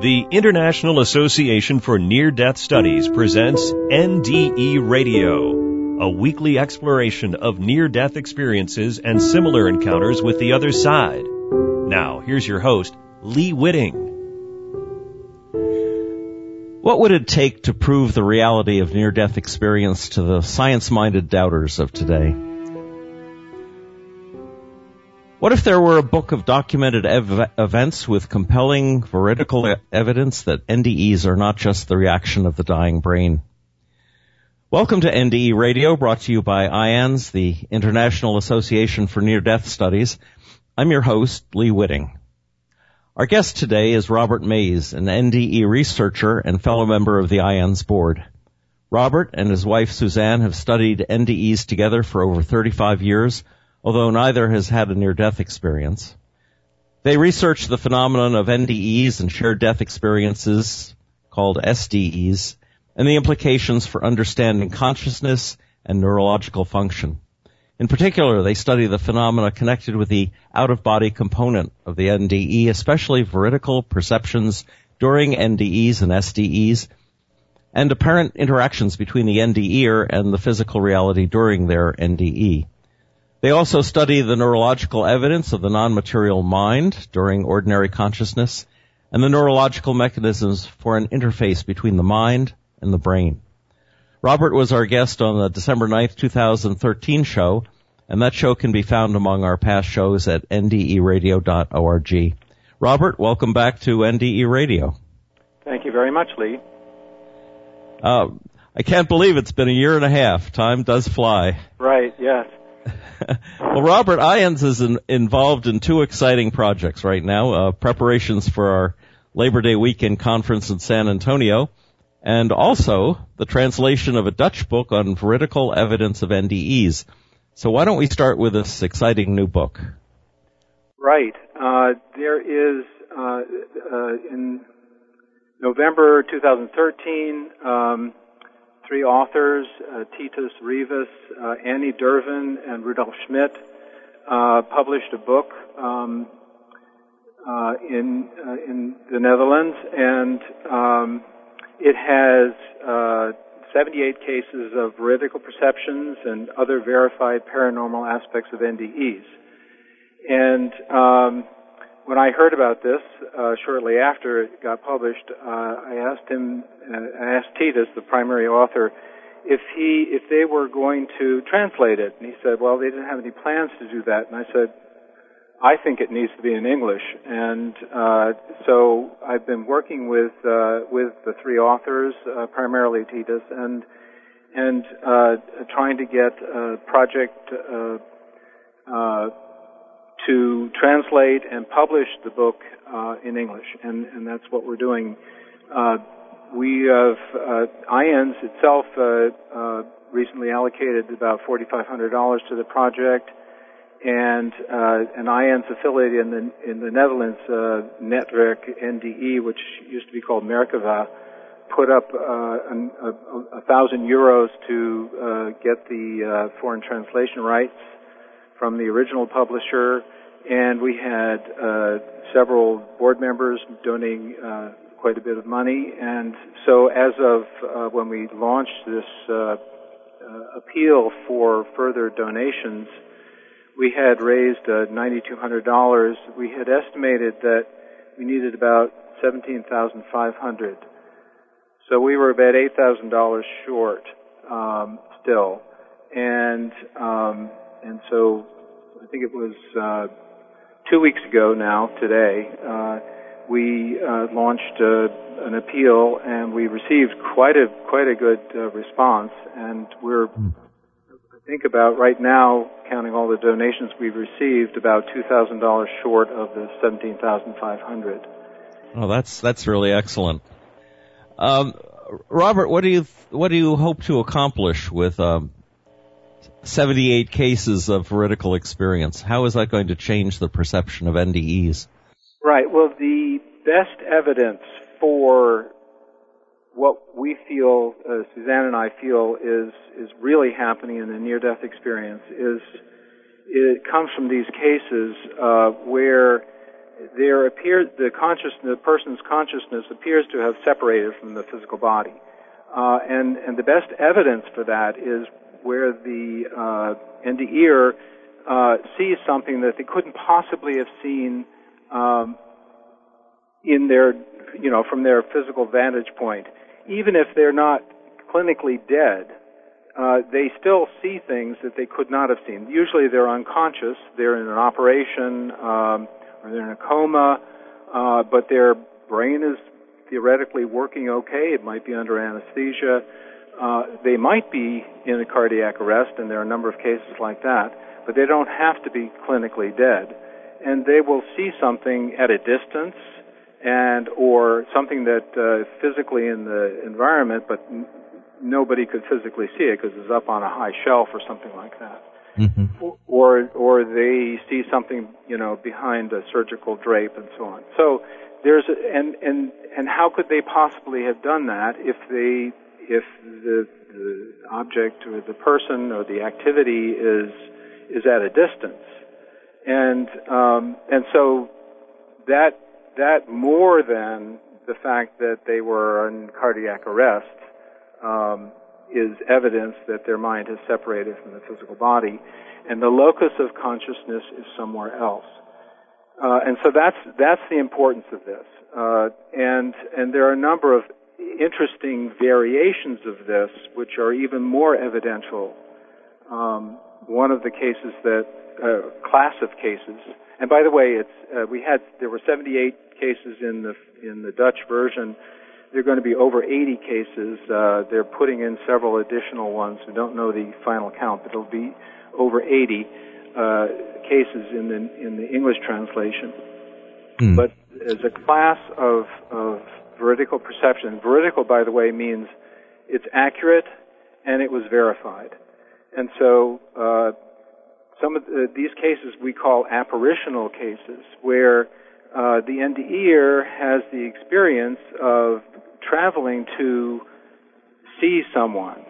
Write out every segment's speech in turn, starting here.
The International Association for Near Death Studies presents NDE Radio, a weekly exploration of near death experiences and similar encounters with the other side. Now, here's your host, Lee Witting. What would it take to prove the reality of near death experience to the science minded doubters of today? What if there were a book of documented ev- events with compelling veridical evidence that NDEs are not just the reaction of the dying brain? Welcome to NDE Radio, brought to you by IANDS, the International Association for Near Death Studies. I'm your host, Lee Witting. Our guest today is Robert Mays, an NDE researcher and fellow member of the IANDS board. Robert and his wife Suzanne have studied NDEs together for over 35 years, although neither has had a near-death experience. They research the phenomenon of NDEs and shared death experiences called SDEs and the implications for understanding consciousness and neurological function. In particular, they study the phenomena connected with the out-of-body component of the NDE, especially veridical perceptions during NDEs and SDEs, and apparent interactions between the NDEer and the physical reality during their NDE. They also study the neurological evidence of the non-material mind during ordinary consciousness and the neurological mechanisms for an interface between the mind and the brain. Robert was our guest on the December 9th, 2013 show, and that show can be found among our past shows at nderadio.org. Robert, welcome back to NDE Radio. Thank you very much, Lee. Uh, I can't believe it's been a year and a half. Time does fly. Right, yes. Well, Robert IANDS is in, involved in two exciting projects right now, uh, preparations for our Labor Day weekend conference in San Antonio, and also the translation of a Dutch book on veridical evidence of NDEs. So why don't we start with this exciting new book? Right. Uh, there is, uh, uh in November 2013, um, three authors, uh, Titus Rivas, uh, Anny Dirven, and Rudolf Smit, uh, published a book um, uh, in uh, in the Netherlands, and um, it has uh, 78 cases of veridical perceptions and other verified paranormal aspects of NDEs. And um, when I heard about this uh, shortly after it got published, uh, I asked him, uh, I asked Titus, the primary author, if he if they were going to translate it, and he said, well, they didn't have any plans to do that. And I said, I think it needs to be in English, and uh, so I've been working with uh, with the three authors, uh, primarily Titus, and and uh, trying to get a project uh, uh, to translate and publish the book uh, in English, and, and that's what we're doing. Uh, we have uh, IANDS itself uh, uh, recently allocated about $4,500 to the project, and uh, an IANDS affiliate in the in the Netherlands, uh, Netwerk NDE, which used to be called Merkawah, put up uh, a, a, thousand euros to uh, get the uh, foreign translation rights from the original publisher, and we had uh, several board members donating uh, quite a bit of money. And so, as of uh, when we launched this uh, uh, appeal for further donations, we had raised $9,200. We had estimated that we needed about 17,500. So we were about $8,000 short um, still, and um, and so I think it was uh, two weeks ago now, today, uh, we uh, launched uh, an appeal and we received quite a quite a good uh, response, and we're I think about right now, counting all the donations we've received, about two thousand dollars short of the seventeen thousand five hundred. Oh, that's that's really excellent. Um, Robert, what do you what do you hope to accomplish with um, 78 cases of veridical experience. How is that going to change the perception of NDEs? Right. Well, the best evidence for what we feel, uh, Suzanne and I feel, is is really happening in the near-death experience is it comes from these cases uh, where there appears the conscious the person's consciousness appears to have separated from the physical body, uh, and and the best evidence for that is where the uh, NDEer uh, sees something that they couldn't possibly have seen um, in their you know from their physical vantage point, even if they're not clinically dead. Uh, they still see things that they could not have seen. Usually they're unconscious, they're in an operation, um, or they're in a coma, uh, but their brain is theoretically working okay. It might be under anesthesia. Uh, they might be in a cardiac arrest, and there are a number of cases like that, but they don't have to be clinically dead. And they will see something at a distance, and or something that uh, physically in the environment, but n- nobody could physically see it because it's up on a high shelf or something like that mm-hmm. or or they see something you know behind a surgical drape and so on. So there's a, and and and how could they possibly have done that if they if the the object or the person or the activity is is at a distance and um, and so that that more than the fact that they were in cardiac arrest um, is evidence that their mind has separated from the physical body, and the locus of consciousness is somewhere else. Uh, and so that's that's the importance of this. Uh, and and there are a number of interesting variations of this, which are even more evidential. Um, one of the cases that uh, class of cases, and by the way, it's uh, we had there were 78 cases in the in the Dutch version there are going to be over 80 cases. Uh, they're putting in several additional ones. We don't know the final count, but it'll be over 80 uh, cases in the in the English translation. Mm. But as a class of of veridical perception, veridical, by the way, means it's accurate and it was verified. And so uh, some of the, these cases we call apparitional cases, where uh, the NDEer has the experience of traveling to see someone,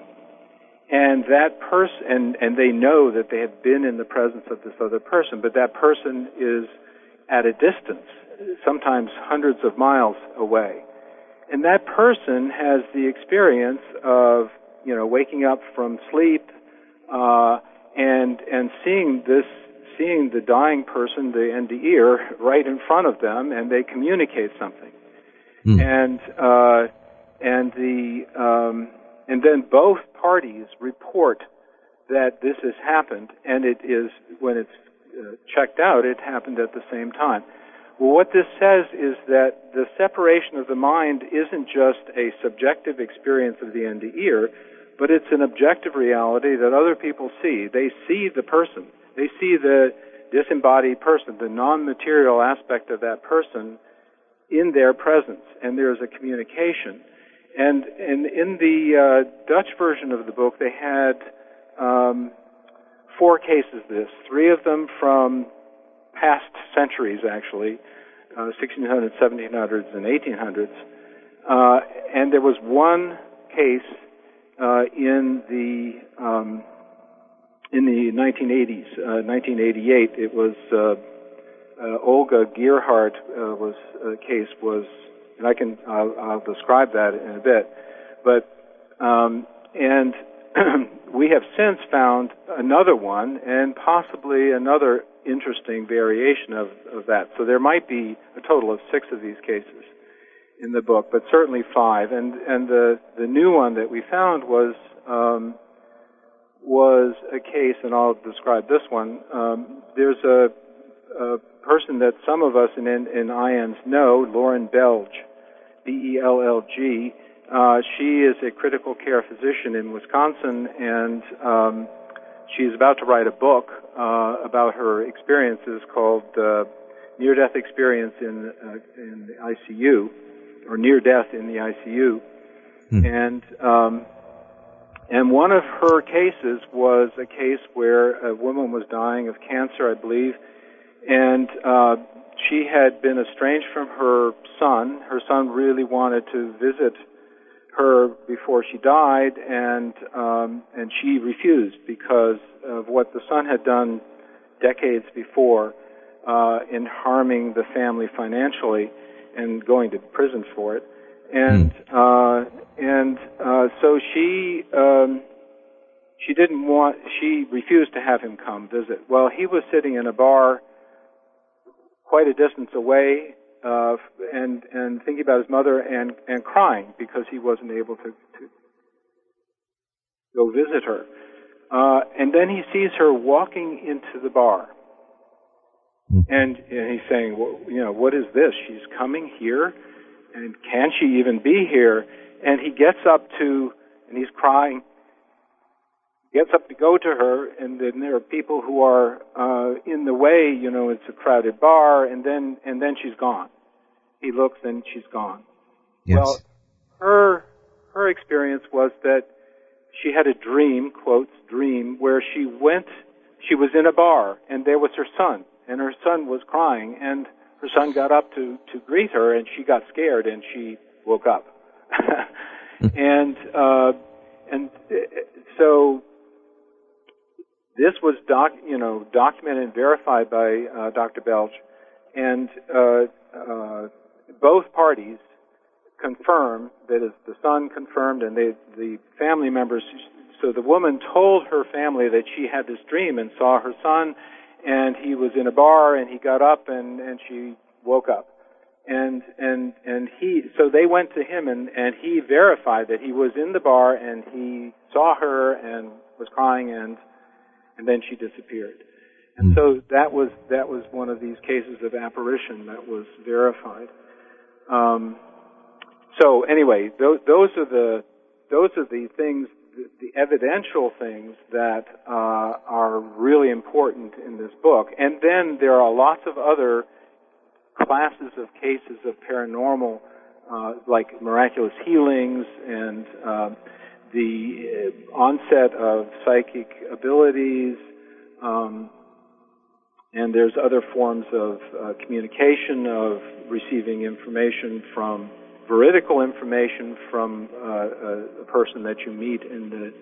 and that person, and, and they know that they have been in the presence of this other person, but that person is at a distance, sometimes hundreds of miles away. And that person has the experience of, you know, waking up from sleep, uh, and, and seeing this seeing the dying person, the NDEer, right in front of them, and they communicate something. Mm. And uh, and the um, and then both parties report that this has happened, and it is when it's uh, checked out, it happened at the same time. Well, what this says is that the separation of the mind isn't just a subjective experience of the end ear, but it's an objective reality that other people see. They see the person. They see the disembodied person, the non-material aspect of that person in their presence, and there's a communication. And, and in the uh, Dutch version of the book, they had um, four cases of this, three of them from past centuries, actually, uh, 1600s, 1700s, and 1800s. Uh, and there was one case uh, in the um, in the 1980s, uh, 1988, it was uh, uh, Olga Gearhardt uh, was case was, and I can I'll, I'll describe that in a bit, but um, and we have since found another one and possibly another interesting variation of, of that. So there might be a total of six of these cases in the book, but certainly five. And and the the new one that we found was. Um, was a case, and I'll describe this one. Um, there's a, a, person that some of us in, in, in know, Laurin Bellg, B-E-L-L-G. Uh, she is a critical care physician in Wisconsin, and um, she's about to write a book uh, about her experiences called uh, Near Death Experience in, uh, in the ICU, or Near Death in the ICU. Hmm. And um, and one of her cases was a case where a woman was dying of cancer, I believe, and uh, she had been estranged from her son. Her son really wanted to visit her before she died, and um, and she refused because of what the son had done decades before. uh, in harming the family financially and going to prison for it. And Hmm. uh, and uh, so she um, she didn't want she refused to have him come visit. Well, he was sitting in a bar quite a distance away uh, and and thinking about his mother and and crying because he wasn't able to, to go visit her. Uh, and then he sees her walking into the bar. Hmm. And, and he's saying, well, you know, what is this? She's coming here, and can she even be here? And he gets up to, and he's crying, gets up to go to her, and then there are people who are uh, in the way. You know, it's a crowded bar, and then and then she's gone. He looks, and she's gone. Yes. Well, her her experience was that she had a dream, quotes dream, where she went. She was in a bar, and there was her son, and her son was crying, and her son got up to to greet her, and she got scared, and she woke up. and uh, and uh, so this was doc, you know, documented and verified by uh, Dr. Bellg, and uh, uh, both parties confirmed that is the son confirmed, and they, the family members. So the woman told her family that she had this dream and saw her son, and he was in a bar, and he got up, and and she woke up, and and and he. So they went to him, and and he verified that he was in the bar, and he saw her and was crying, and and then she disappeared. And so that was that was one of these cases of apparition that was verified. Um, so anyway, those, those are the those are the things, the, the evidential things that uh, are really important in this book. And then there are lots of other classes of cases of paranormal, uh, like miraculous healings and uh, the uh, onset of psychic abilities. Um, and there's other forms of uh, communication, of receiving information from veridical information from uh, a, a person that you meet in the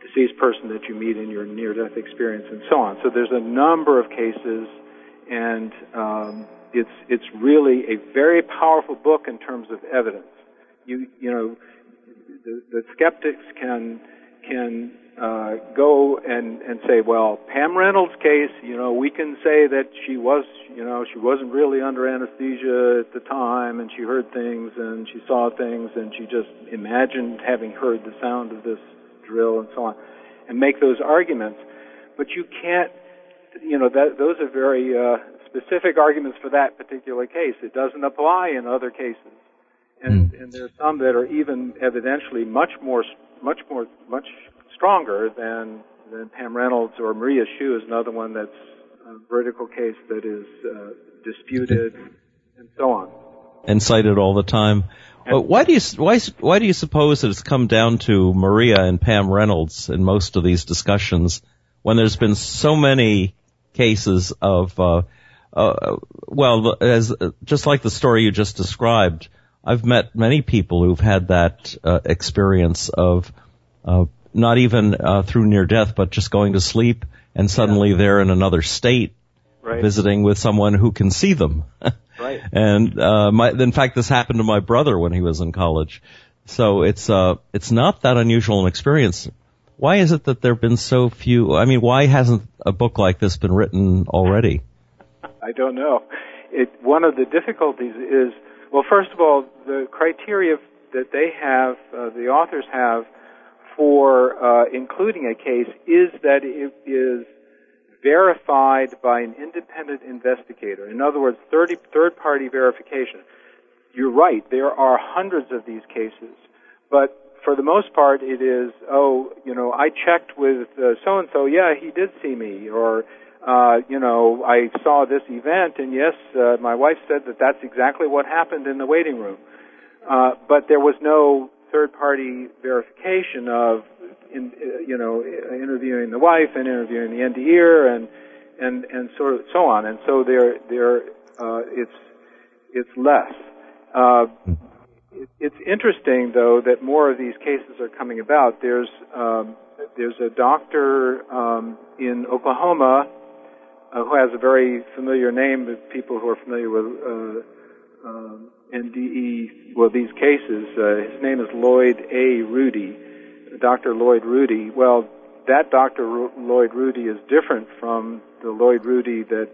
deceased person that you meet in your near-death experience, and so on. So there's a number of cases, and um, it's it's really a very powerful book in terms of evidence. You you know, the, the skeptics can can uh, go and and say, well, Pam Reynolds' case, you know, we can say that she was, you know, she wasn't really under anesthesia at the time, and she heard things and she saw things, and she just imagined having heard the sound of this drill and so on, and make those arguments. But you can't, you know, that those are very uh, specific arguments for that particular case. It doesn't apply in other cases, and and are some that are even evidentially much more, much more, much stronger than than Pam Reynolds or Maria's shoe is another one that's a veridical case that is uh, disputed and so on. and cited all the time. Uh, why do you why why do you suppose that it's come down to Maria and Pam Reynolds in most of these discussions when there's been so many cases of uh, uh, well as just like the story you just described I've met many people who've had that uh, experience of uh, not even uh, through near death but just going to sleep and suddenly they're in another state Right. visiting with someone who can see them. Right. And uh, my, in fact, this happened to my brother when he was in college. So it's uh, it's not that unusual an experience. Why is it that there have been so few? I mean, why hasn't a book like this been written already? I don't know. It, one of the difficulties is, well, first of all, the criteria that they have, uh, the authors have, for uh, including a case is that it is verified by an independent investigator. In other words, 30, third-party verification. You're right. There are hundreds of these cases, but for the most part, it is, oh, you know, I checked with so and so. Yeah, he did see me, or uh, you know, I saw this event, and yes, uh, my wife said that that's exactly what happened in the waiting room. Uh, but there was no third-party verification of, in, you know, interviewing the wife and interviewing the NDER and and and sort of so on. And so there there uh, it's it's less. Uh, it, it's interesting though that more of these cases are coming about. There's um, there's a doctor um, in Oklahoma uh, who has a very familiar name people who are familiar with uh, um, NDE, well, these cases. Uh, his name is Lloyd A. Rudy, Dr. Lloyd Rudy. Well, that Dr. Lloyd Rudy is different from the Lloyd Rudy that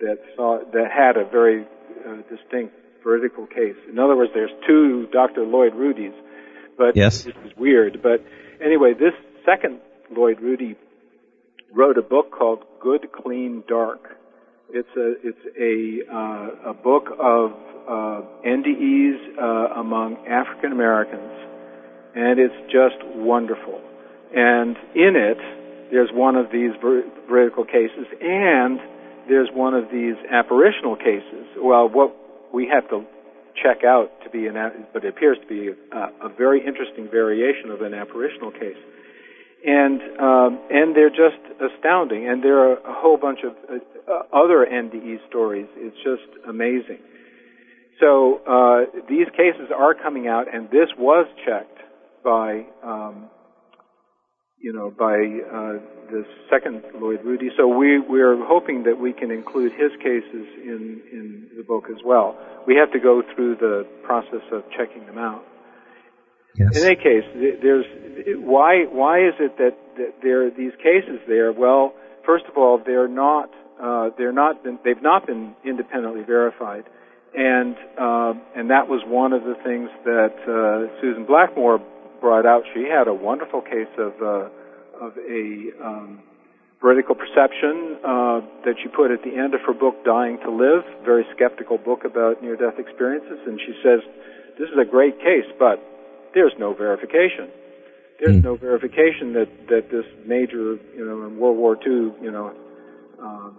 that saw that had a very uh, distinct veridical case. In other words, there's two Dr. Lloyd Rudys, but yes. this is weird. But anyway, this second Lloyd Rudy wrote a book called Good, Clean, Dark. It's a it's a uh, a book of uh, NDEs uh, among African Americans, and it's just wonderful. And in it, there's one of these ver- veridical cases, and there's one of these apparitional cases. Well, what we have to check out to be an, but it appears to be a, a very interesting variation of an apparitional case and um, and they're just astounding. And there are a whole bunch of uh, other NDE stories. It's just amazing. So uh, these cases are coming out, and this was checked by um, you know by uh, the second Lloyd Rudy. So we we're hoping that we can include his cases in in the book as well. We have to go through the process of checking them out. Yes. In any case, there's why why is it that, that there are these cases there? Well, first of all, they're not uh, they're not been, they've not been independently verified, and uh, and that was one of the things that uh, Susan Blackmore brought out. She had a wonderful case of uh, of a um, veridical perception uh, that she put at the end of her book, Dying to Live, very skeptical book about near-death experiences, and she says this is a great case, but there's no verification. There's Hmm. no verification that that this major, you know, in World War II, you know, um,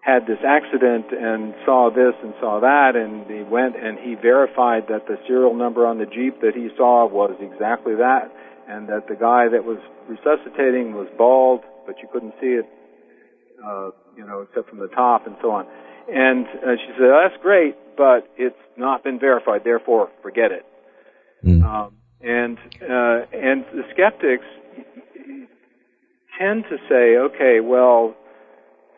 had this accident and saw this and saw that, and he went and he verified that the serial number on the Jeep that he saw was exactly that, and that the guy that was resuscitating was bald, but you couldn't see it, uh, you know, except from the top and so on. And uh, she said, "That's great, but it's not been verified. Therefore, forget it." Mm. Um, and uh, and the skeptics tend to say, okay, well,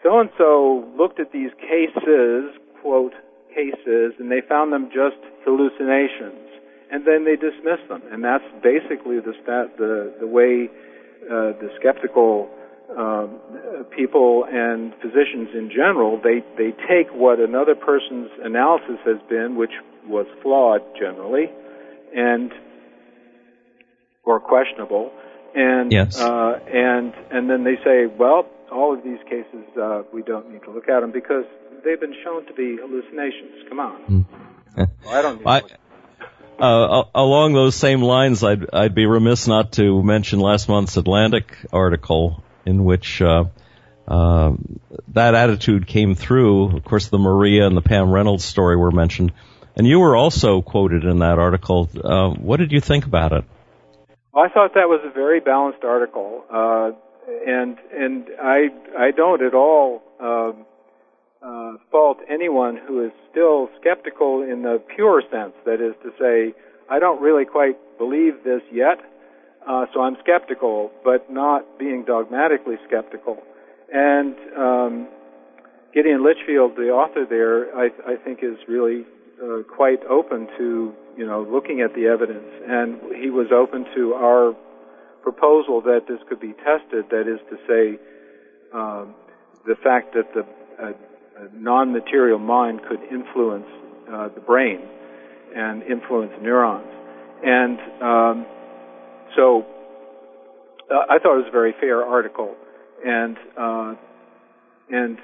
so and so looked at these cases, quote cases, and they found them just hallucinations, and then they dismiss them, and that's basically the stat, the the way uh, the skeptical um, people and physicians in general they they take what another person's analysis has been, which was flawed generally, and or questionable, and Yes. uh, and and then they say, well, all of these cases uh, we don't need to look at them because they've been shown to be hallucinations. Come on, well, I don't. Need I, uh, along those same lines, I'd, I'd be remiss not to mention last month's Atlantic article in which uh, um, that attitude came through. Of course, the Maria and the Pam Reynolds story were mentioned, and you were also quoted in that article. Uh, what did you think about it? Well, I thought that was a very balanced article, uh, and and I I don't at all um, uh, fault anyone who is still skeptical in the pure sense. That is to say, I don't really quite believe this yet, uh, so I'm skeptical, but not being dogmatically skeptical. And um, Gideon Lichfield, the author there, I, I think is really uh, quite open to you know looking at the evidence, and he was open to our proposal that this could be tested. That is to say, um, the fact that the non-material mind could influence uh, the brain and influence neurons, and um, so uh, I thought it was a very fair article, and uh, and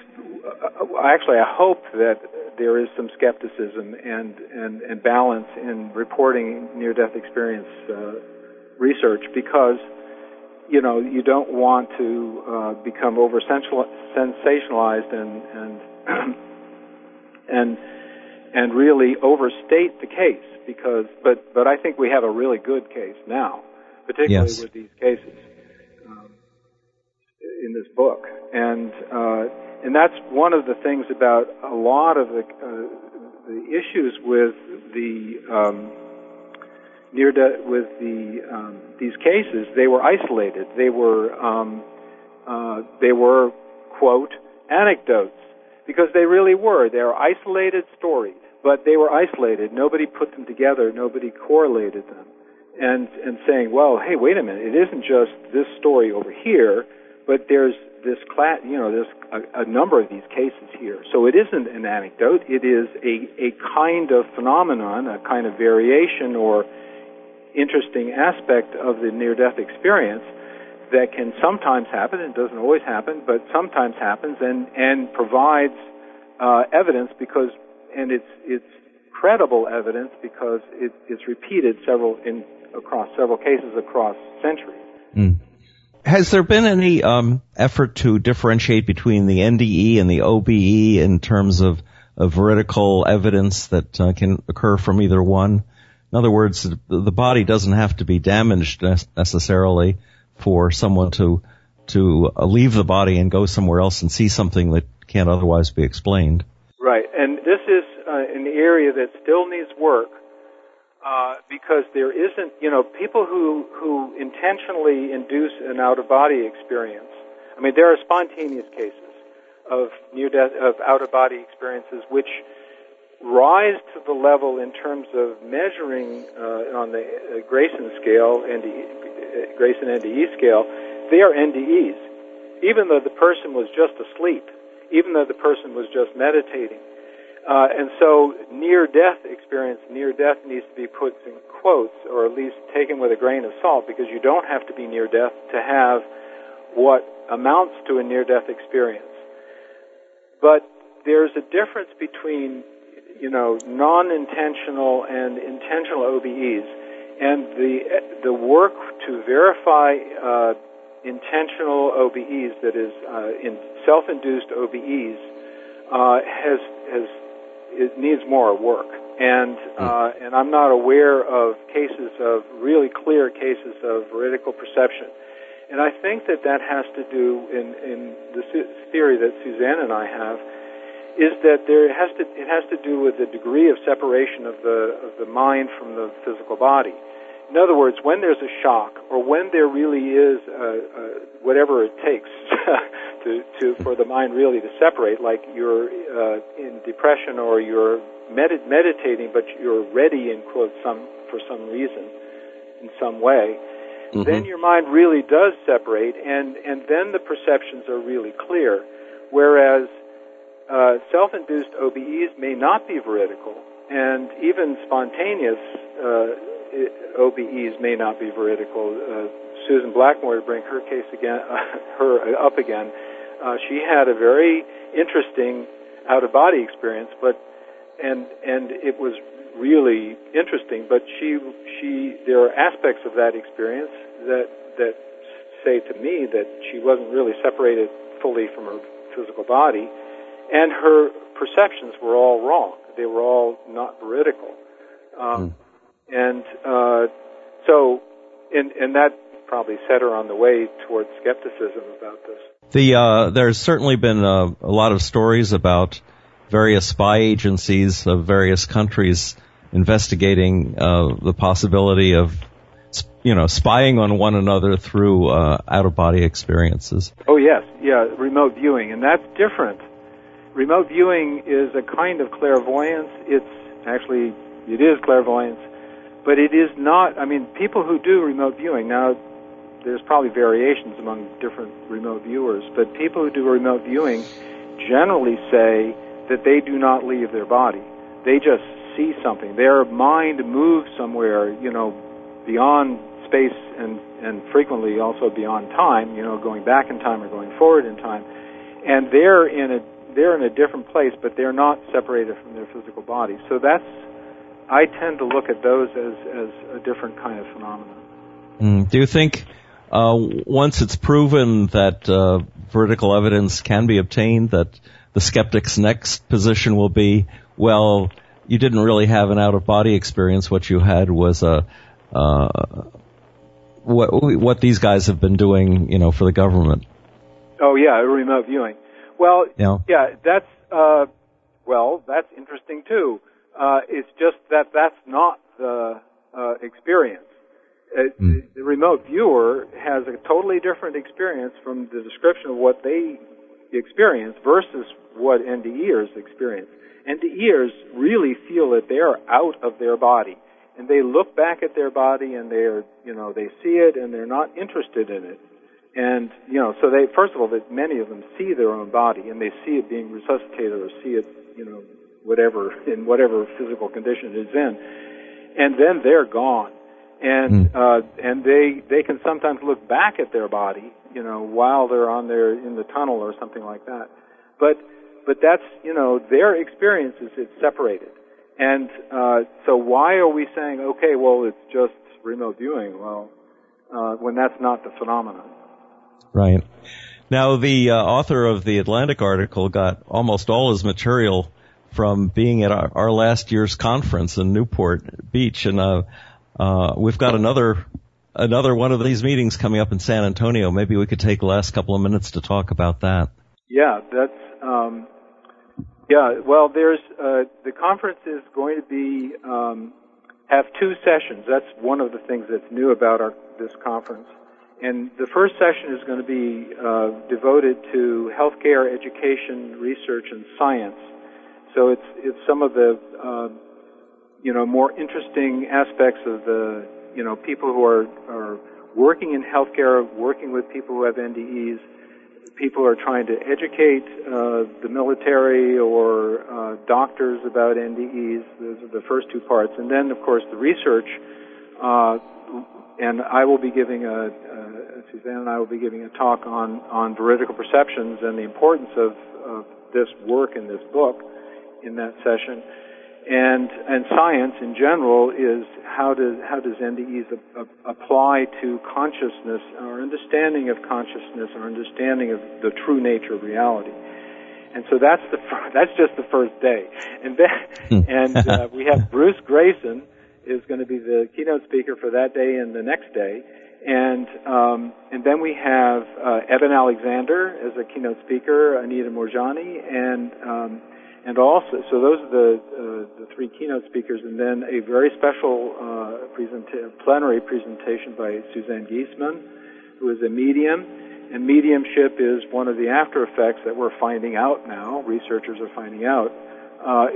uh, actually I hope that there is some skepticism and and, and balance in reporting near-death experience uh, research because you know you don't want to uh, become over sensationalized and and and and really overstate the case because but but I think we have a really good case now particularly Yes. with these cases in this book and uh, and that's one of the things about a lot of the uh, the issues with the um, near death with the um, these cases they were isolated they were um, uh, they were quote anecdotes because they really were. They're isolated stories, but they were isolated. Nobody put them together. Nobody correlated them. And, and saying, well, hey, wait a minute. It isn't just this story over here, but there's this class, you know, there's a, a number of these cases here. So it isn't an anecdote. It is a, a kind of phenomenon, a kind of variation or interesting aspect of the near-death experience that can sometimes happen. It doesn't always happen, but sometimes happens and and provides uh, evidence because and it's it's credible evidence because it, it's repeated several in across several cases across centuries. Mm. Has there been any um, effort to differentiate between the NDE and the OBE in terms of, of veridical evidence that uh, can occur from either one? In other words, the body doesn't have to be damaged necessarily for someone to to uh, leave the body and go somewhere else and see something that can't otherwise be explained. Right, and this is uh, an area that still needs work uh, because there isn't, you know, people who who intentionally induce an out of body experience. I mean, there are spontaneous cases of near death of out of body experiences which rise to the level in terms of measuring uh, on the uh, Grayson scale, NDE, Grayson NDE scale, they are NDEs, even though the person was just asleep, even though the person was just meditating. Uh, and so near-death experience, near-death needs to be put in quotes, or at least taken with a grain of salt, because you don't have to be near-death to have what amounts to a near-death experience. But there's a difference between you know, non-intentional and intentional OBEs, and the the work to verify uh, intentional OBEs, that is, uh, in self-induced OBEs, uh, has has it needs more work. And hmm. uh, and I'm not aware of cases of really clear cases of veridical perception. And I think that that has to do in in the theory that Suzanne and I have is that there has to it has to do with the degree of separation of the of the mind from the physical body. In other words, when there's a shock, or when there really is a, a, whatever it takes to, to for the mind really to separate, like you're uh, in depression or you're med- meditating, but you're ready in quote some for some reason, in some way, mm-hmm. then your mind really does separate, and and then the perceptions are really clear. Whereas uh, self-induced OBEs may not be veridical, and even spontaneous uh, OBEs may not be veridical. Uh, Susan Blackmore, to bring her case again, her up again, uh, she had a very interesting out-of-body experience, but and and it was really interesting. But she she there are aspects of that experience that that say to me that she wasn't really separated fully from her physical body and her perceptions were all wrong. They were all not veridical, um, mm. and uh, so, and, and that probably set her on the way towards skepticism about this. The uh, there's certainly been a, a lot of stories about various spy agencies of various countries investigating uh, the possibility of you know spying on one another through uh, out of body experiences. Oh yes, yeah, remote viewing, and that's different remote viewing is a kind of clairvoyance. It's actually, it is clairvoyance, but it is not, I mean, people who do remote viewing, now there's probably variations among different remote viewers, but people who do remote viewing generally say that they do not leave their body. They just see something. Their mind moves somewhere, you know, beyond space and, and frequently also beyond time, you know, going back in time or going forward in time. And they're in a they're in a different place, but they're not separated from their physical body. So that's I tend to look at those as as a different kind of phenomenon. Mm. Do you think uh, once it's proven that uh, veridical evidence can be obtained, that the skeptic's next position will be, well, you didn't really have an out of body experience. What you had was a uh, what what these guys have been doing, you know, for the government. Oh yeah, remote viewing. Well, yeah, yeah that's uh, well, that's interesting too. Uh, it's just that that's not the uh, experience. It, mm. The remote viewer has a totally different experience from the description of what they experience versus what NDEers experience. NDEers really feel that they are out of their body, and they look back at their body and they are, you know, they see it and they're not interested in it. And you know, so they first of all, that many of them see their own body and they see it being resuscitated or see it, you know, whatever in whatever physical condition it is in, and then they're gone. And Hmm. uh, and they they can sometimes look back at their body, you know, while they're on their in the tunnel or something like that. But but that's you know their experience is it's separated. And uh, so why are we saying okay, well it's just remote viewing? Well, uh, when that's not the phenomenon. Right. Now, the uh, author of the Atlantic article got almost all his material from being at our, our last year's conference in Newport Beach, and uh, uh, we've got another another one of these meetings coming up in San Antonio. Maybe we could take the last couple of minutes to talk about that. Yeah, that's um, yeah. Well, there's uh, the conference is going to be um, have two sessions. That's one of the things that's new about our this conference. And the first session is going to be uh, devoted to healthcare education, research, and science. So it's it's some of the uh, you know more interesting aspects of the you know people who are are working in healthcare, working with people who have NDEs, people who are trying to educate uh, the military or uh, doctors about NDEs. Those are the first two parts, and then of course the research. Uh, and I will be giving a, Suzanne and I will be giving a talk on on veridical perceptions and the importance of, of this work in this book in that session. And and science in general is how does how does NDEs apply to consciousness, our understanding of consciousness, our understanding of the true nature of reality. And so that's the fir- that's just the first day, and then and uh, we have Bruce Grayson is going to be the keynote speaker for that day and the next day, and um, and then we have uh, Eben Alexander as a keynote speaker, Anita Moorjani, and um, and also so those are the uh, the three keynote speakers, and then a very special uh, presenta- plenary presentation by Suzanne Giesemann, who is a medium. And mediumship is one of the after effects that we're finding out now. Researchers are finding out uh,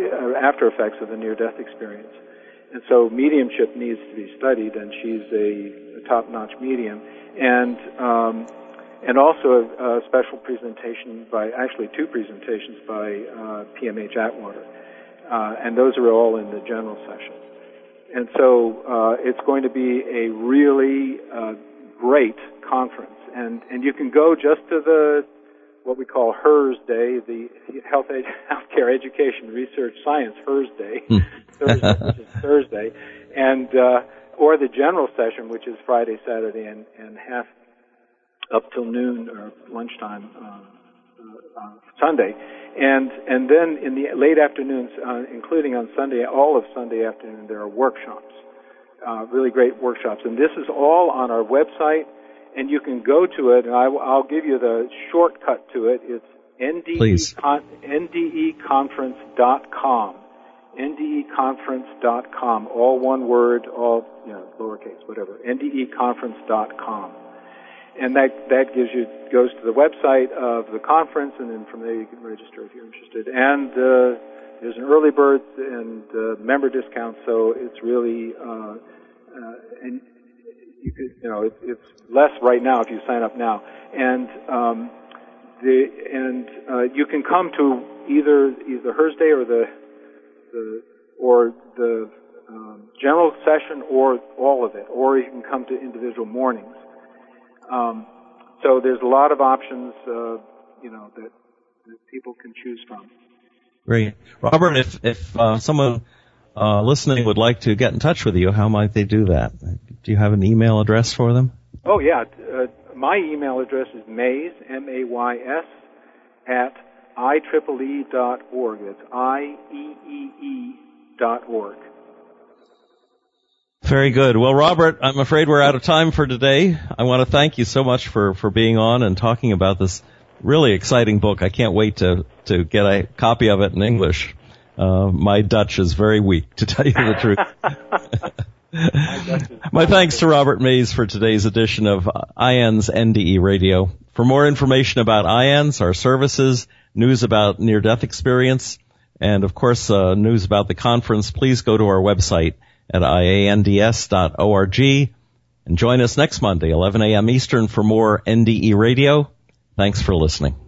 after effects of the near-death experience. And so mediumship needs to be studied, and she's a, a top-notch medium. And um, and also a, a, special presentation by, actually two presentations by uh, PMH Atwater. Uh, and those are all in the general session. And so uh, it's going to be a really uh, great conference. And, and you can go just to the what we call HERS Day, the Health Ed- Healthcare Education Research Science HERS Day, Thursday, Thursday, and uh, or the general session, which is Friday, Saturday, and, and half up till noon or lunchtime uh, uh, Sunday, and and then in the late afternoons, uh, including on Sunday, all of Sunday afternoon, there are workshops, uh, really great workshops, and this is all on our website and you can go to it, and I, will give you the shortcut to it. It's NDE con, ndeconference.com. ndeconference.com. All one word, all you know, lowercase, whatever. ndeconference.com. And that that gives you goes to the website of the conference, and then from there you can register if you're interested. And uh, there's an early bird and uh, member discount, so it's really uh, and you could, you know, it, it's less right now if you sign up now, and um, the and uh, you can come to either either Thursday or the the or the um, general session or all of it, or you can come to individual mornings. Um, so there's a lot of options, uh, you know, that, that people can choose from. Great, Robert. If if uh, someone uh, listening would like to get in touch with you, how might they do that? Do you have an email address for them? Oh yeah, uh, my email address is mays m a y s at ieee dot org. That's i e e e dot org. Very good. Well, Robert, I'm afraid we're out of time for today. I want to thank you so much for, for being on and talking about this really exciting book. I can't wait to, to get a copy of it in English. Uh, my Dutch is very weak, to tell you the truth. my thanks to Robert Mays for today's edition of IANDS NDE Radio. For more information about IANDS, our services, news about near-death experience, and of course, uh, news about the conference, please go to our website, at iands.org. And join us next Monday, 11 a.m. Eastern for more NDE radio. Thanks for listening.